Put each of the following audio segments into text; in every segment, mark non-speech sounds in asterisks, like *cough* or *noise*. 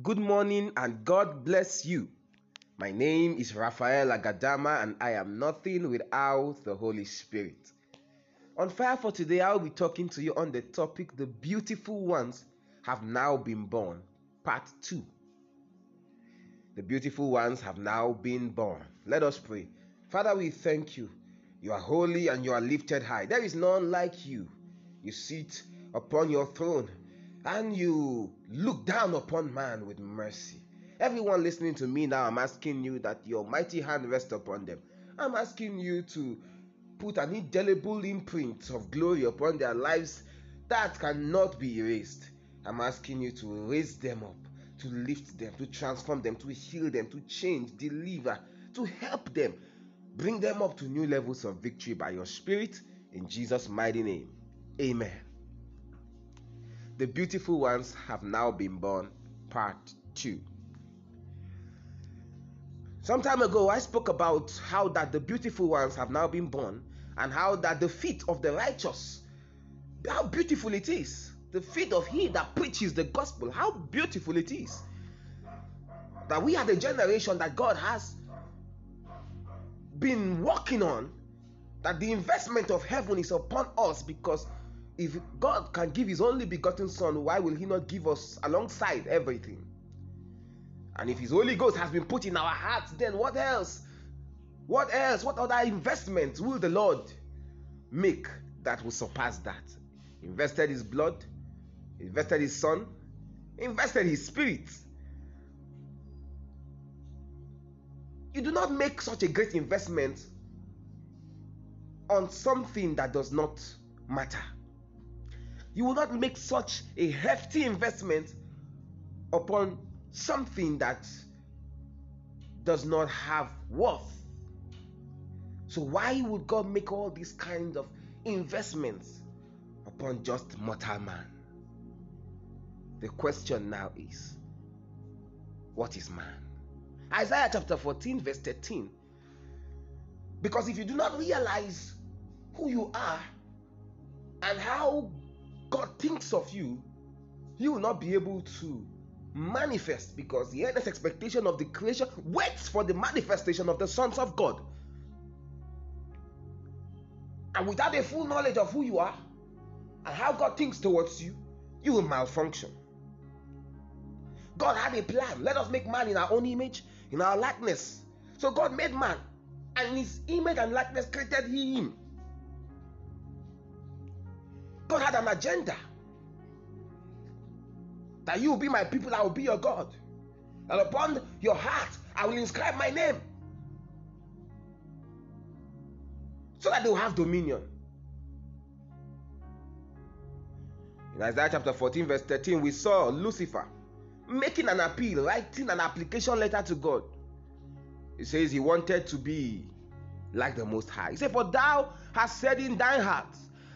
Good morning and God bless you. My name is Raphael Agadama and I am nothing without the Holy Spirit. On Fire for today, I'll be talking to you on the topic The Beautiful Ones Have Now Been Born, Part 2. The beautiful ones have now been born. Let us pray. Father, we thank you. You are holy and you are lifted high. There is none like you. You sit upon your throne and you look down upon man with mercy. Everyone listening to me now, I'm asking you that your mighty hand rest upon them. I'm asking you to put an indelible imprint of glory upon their lives that cannot be erased. I'm asking you to raise them up, to lift them, to transform them, to heal them, to change, deliver, to help them, bring them up to new levels of victory by your Spirit. In Jesus' mighty name. Amen. The beautiful ones have now been born, part 2. Some time ago, I spoke about how that the beautiful ones have now been born and how that the feet of the righteous, how beautiful it is. The feet of he that preaches the gospel, how beautiful it is. That we are the generation that God has been working on, that the investment of heaven is upon us because if God can give his only begotten son, why will he not give us alongside everything? And if his Holy Ghost has been put in our hearts, then what else? What else? What other investments will the Lord make that will surpass that? Invested his blood, invested his son, invested his spirit. You do not make such a great investment on something that does not matter you will not make such a hefty investment upon something that does not have worth. So, why would God make all these kinds of investments upon just mortal man? The question now is what is man? Isaiah chapter 14, verse 13. Because if you do not realize who you are and how thinks of you, you will not be able to manifest because the earnest expectation of the creation waits for the manifestation of the sons of God. And without a full knowledge of who you are and how God thinks towards you, you will malfunction. God had a plan. Let us make man in our own image, in our likeness. So God made man, and in his image and likeness created he him. God had an agenda that you will be my people, I will be your God. And upon your heart, I will inscribe my name so that they will have dominion. In Isaiah chapter 14, verse 13, we saw Lucifer making an appeal, writing an application letter to God. He says he wanted to be like the Most High. He said, For thou hast said in thine heart,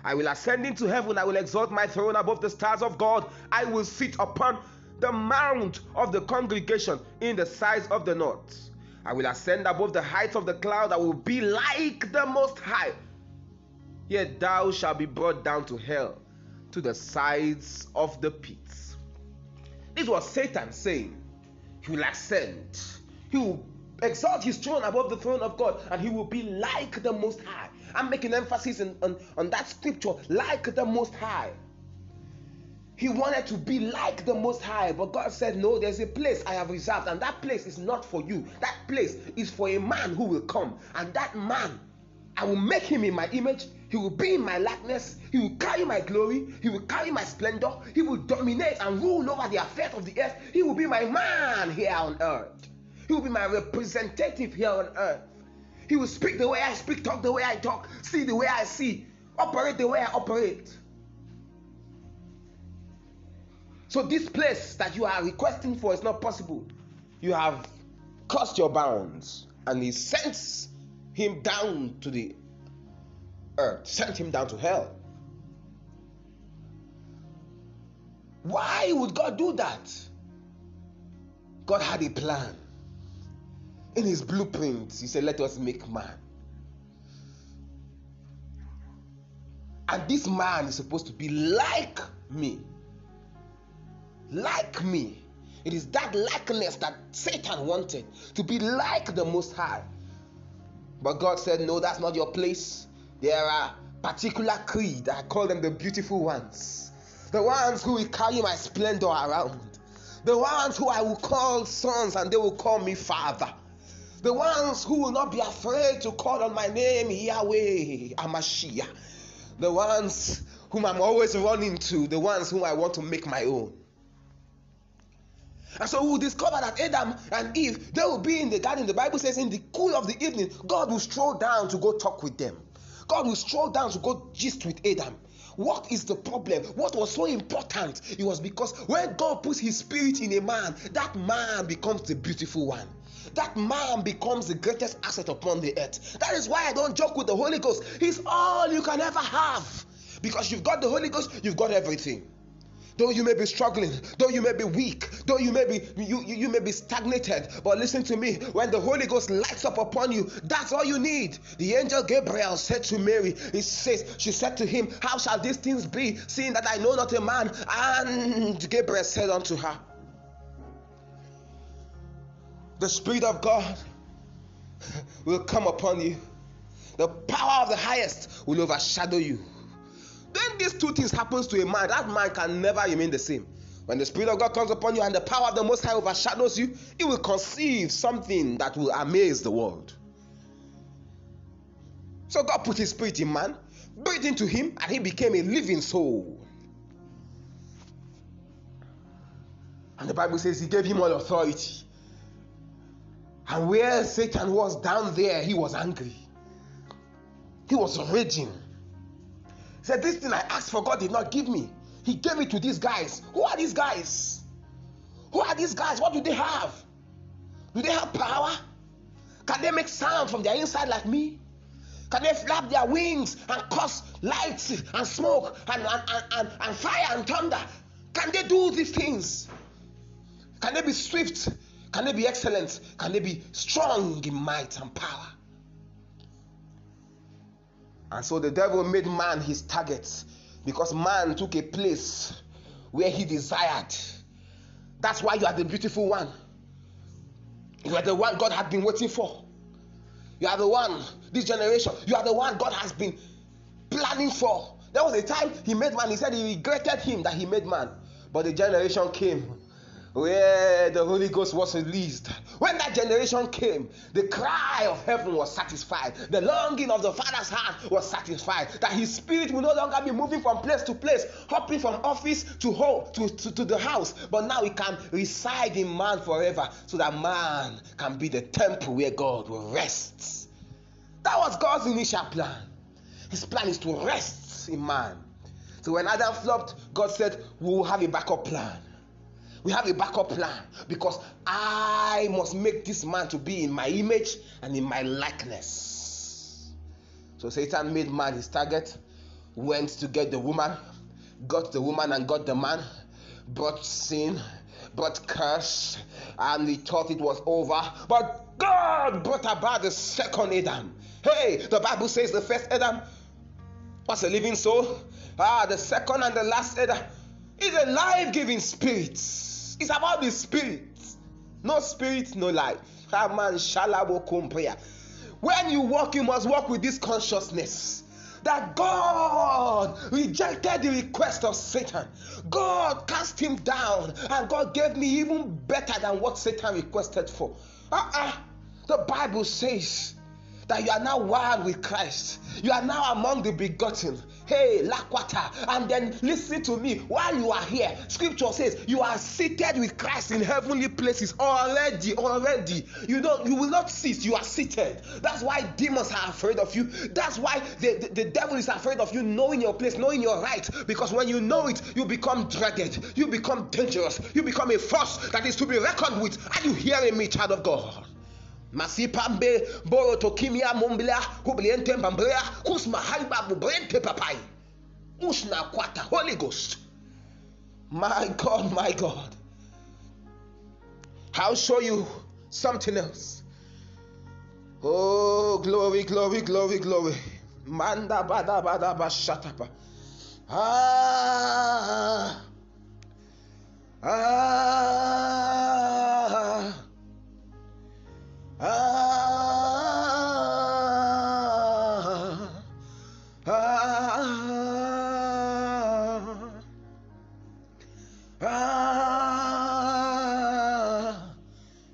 I will ascend into heaven. I will exalt my throne above the stars of God. I will sit upon the mount of the congregation in the sides of the north. I will ascend above the heights of the cloud. I will be like the Most High. Yet thou shalt be brought down to hell, to the sides of the pits. This was Satan saying, He will ascend. He will exalt his throne above the throne of God, and he will be like the Most High. I'm making emphasis in, on, on that scripture, like the Most High. He wanted to be like the Most High, but God said, No, there's a place I have reserved, and that place is not for you. That place is for a man who will come, and that man, I will make him in my image. He will be in my likeness. He will carry my glory. He will carry my splendor. He will dominate and rule over the affairs of the earth. He will be my man here on earth. He will be my representative here on earth. He will speak the way I speak, talk the way I talk, see the way I see, operate the way I operate. So, this place that you are requesting for is not possible. You have crossed your bounds, and He sends him down to the earth, sent him down to hell. Why would God do that? God had a plan in his blueprint, he said, Let us make man. And this man is supposed to be like me. Like me. It is that likeness that Satan wanted to be like the Most High. But God said, No, that's not your place. There are particular creed. I call them the beautiful ones. The ones who will carry my splendor around. The ones who I will call sons and they will call me father. The ones who will not be afraid to call on my name Yahweh Amashia. The ones whom I'm always running to. The ones whom I want to make my own. And so we'll discover that Adam and Eve, they will be in the garden. The Bible says in the cool of the evening, God will stroll down to go talk with them. God will stroll down to go gist with Adam. What is the problem? What was so important? It was because when God puts his spirit in a man, that man becomes the beautiful one. That man becomes the greatest asset upon the earth. That is why I don't joke with the Holy Ghost. He's all you can ever have. Because you've got the Holy Ghost, you've got everything though you may be struggling though you may be weak though you may be you, you, you may be stagnated but listen to me when the holy ghost lights up upon you that's all you need the angel gabriel said to mary he says she said to him how shall these things be seeing that i know not a man and gabriel said unto her the spirit of god will come upon you the power of the highest will overshadow you when these two things happens to a man, that man can never remain the same. When the Spirit of God comes upon you and the power of the Most High overshadows you, it will conceive something that will amaze the world. So God put His Spirit in man, breathed into him, and he became a living soul. And the Bible says He gave him all authority. And where Satan was down there, he was angry. He was raging said, This thing I asked for, God did not give me. He gave it to these guys. Who are these guys? Who are these guys? What do they have? Do they have power? Can they make sound from their inside like me? Can they flap their wings and cause lights and smoke and, and, and, and, fire and thunder? Can they do these things? Can they be swift? Can they be excellent? Can they be strong in might and power? And so the devil made man his target because man took a place where he desired. That's why you are the beautiful one. You are the one God had been waiting for. You are the one, this generation, you are the one God has been planning for. There was a time he made man, he said he regretted him that he made man. But the generation came where the Holy Ghost was released. When that generation came, the cry of heaven was satisfied. The longing of the Father's heart was satisfied. That his spirit will no longer be moving from place to place, hopping from office to home to, to, to the house, but now he can reside in man forever, so that man can be the temple where God will rest. That was God's initial plan. His plan is to rest in man. So when Adam flopped, God said, We will have a backup plan we have a backup plan because I must make this man to be in my image and in my likeness. So Satan made man his target, went to get the woman, got the woman and got the man, brought sin, brought curse, and he thought it was over. But God brought about the second Adam. Hey, the Bible says the first Adam was a living soul. Ah, the second and the last Adam is a life giving spirit. It's about the spirit. No spirit, no life. When you walk, you must walk with this consciousness that God rejected the request of Satan. God cast him down, and God gave me even better than what Satan requested for. Uh-uh. The Bible says that you are now one with Christ. You are now among the begotten. Hey, Lakwata. And then listen to me. While you are here, scripture says you are seated with Christ in heavenly places already. Already. You don't you will not cease. You are seated. That's why demons are afraid of you. That's why the, the, the devil is afraid of you knowing your place, knowing your right. Because when you know it, you become dreaded, you become dangerous, you become a force that is to be reckoned with. Are you hearing me, child of God? Masipambe boro tokimia mumblia kubliente mbambrea kusma haiba bubrente papai. Usna kwata holy ghost. My god my god. I'll show you something else. Oh glory glory glory glory. Manda bada bada bashatapa. Ah ah Ah,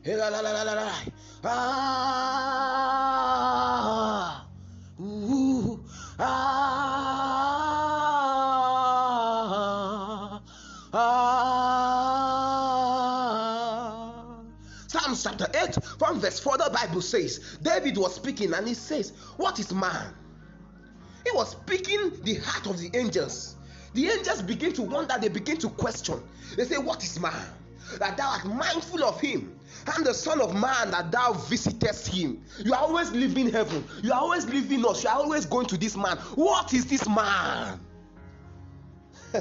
la, la, la, la, la. Ah, ooh, ah, ah. Chapter 8 from verse 4 the Bible says David was speaking and he says what is man he was speaking the heart of the angels the angels begin to wonder, they begin to question. They say, What is man? That thou art mindful of him, and the Son of Man that thou visitest him. You are always living heaven, you are always living us, you are always going to this man. What is this man? *laughs*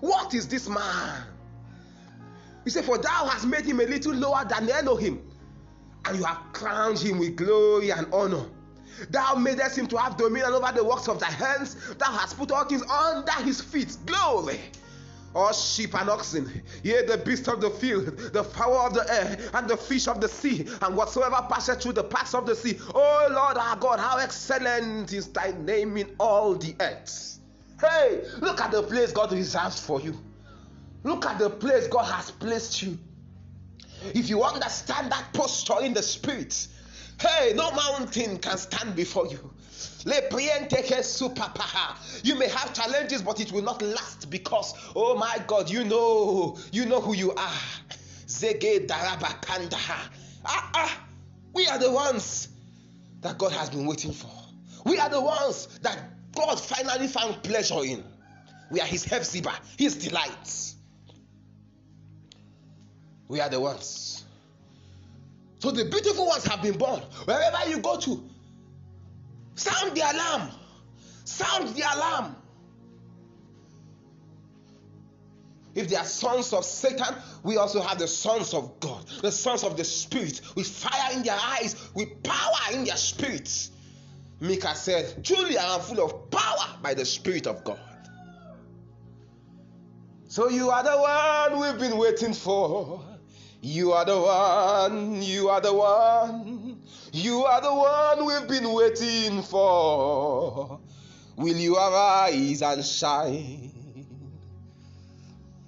what is this man? He said, For thou hast made him a little lower than Elohim, and you have crowned him with glory and honor. Thou madest him to have dominion over the works of thy hands. Thou hast put all things under his feet. Glory. All sheep and oxen, yea, the beast of the field, the fowl of the air, and the fish of the sea, and whatsoever passeth through the paths of the sea. Oh Lord our God, how excellent is thy name in all the earth. Hey, look at the place God reserves for you. Look at the place God has placed you. If you understand that posture in the spirit, hey, no mountain can stand before you. You may have challenges, but it will not last because, oh my God, you know, you know who you are. Zege. Ah, ah, we are the ones that God has been waiting for. We are the ones that God finally found pleasure in. We are His Hephzibah, His delights. We are the ones. So the beautiful ones have been born. Wherever you go to, sound the alarm. Sound the alarm. If they are sons of Satan, we also have the sons of God, the sons of the Spirit, with fire in their eyes, with power in their spirits. Micah said, Truly I am full of power by the Spirit of God. So you are the one we've been waiting for. You are the one, you are the one, you are the one we've been waiting for. Will you arise and shine?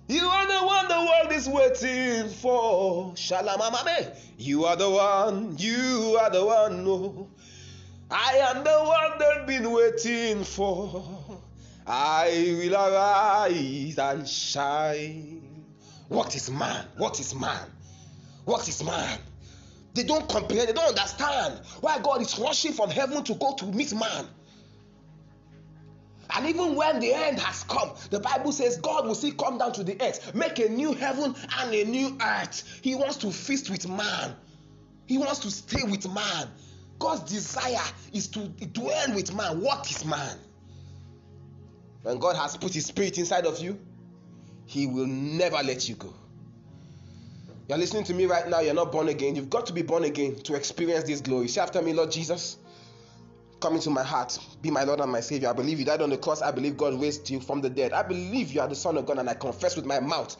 You are the one the world is waiting for. Shalom, Shalamamame. You are the one, you are the one. No. I am the one they've been waiting for. I will arise and shine. What is man? What is man? What is man? They don't comprehend, they don't understand why God is rushing from heaven to go to meet man. And even when the end has come, the Bible says God will still come down to the earth, make a new heaven and a new earth. He wants to feast with man, He wants to stay with man. God's desire is to dwell with man. What is man? When God has put His Spirit inside of you, He will never let you go. You're listening to me right now, you're not born again. You've got to be born again to experience this glory. Say after me, Lord Jesus, come into my heart. Be my Lord and my Savior. I believe you died on the cross. I believe God raised you from the dead. I believe you are the Son of God and I confess with my mouth.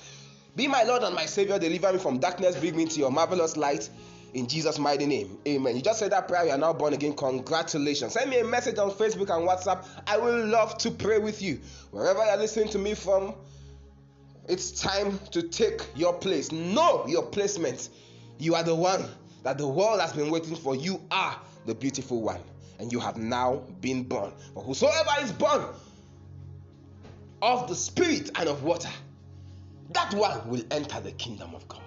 Be my Lord and my Savior. Deliver me from darkness. Bring me into your marvelous light. In Jesus' mighty name. Amen. You just said that prayer. You are now born again. Congratulations. Send me a message on Facebook and WhatsApp. I will love to pray with you. Wherever you're listening to me from, it's time to take your place. Know your placement. You are the one that the world has been waiting for. You are the beautiful one, and you have now been born. For whosoever is born of the Spirit and of water, that one will enter the kingdom of God.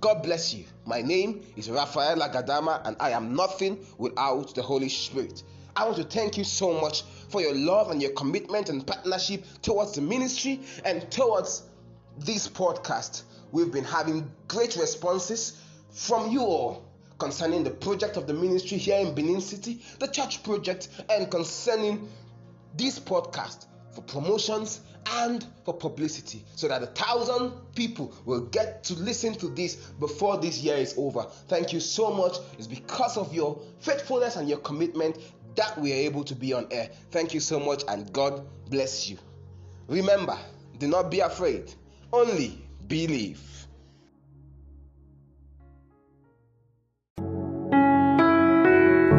God bless you. My name is Raphael Agadama, and I am nothing without the Holy Spirit. I want to thank you so much for your love and your commitment and partnership towards the ministry and towards this podcast. We've been having great responses from you all concerning the project of the ministry here in Benin City, the church project, and concerning this podcast for promotions and for publicity so that a thousand people will get to listen to this before this year is over. Thank you so much. It's because of your faithfulness and your commitment that we are able to be on air. Thank you so much and God bless you. Remember, do not be afraid, only believe.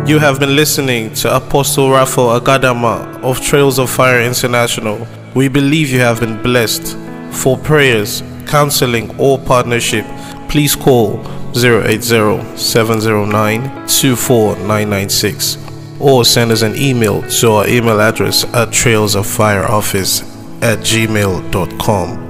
You have been listening to Apostle Raphael Agadama of Trails of Fire International. We believe you have been blessed. For prayers, counseling, or partnership, please call 080-709-24996 or send us an email to our email address at trailsoffireoffice at gmail.com.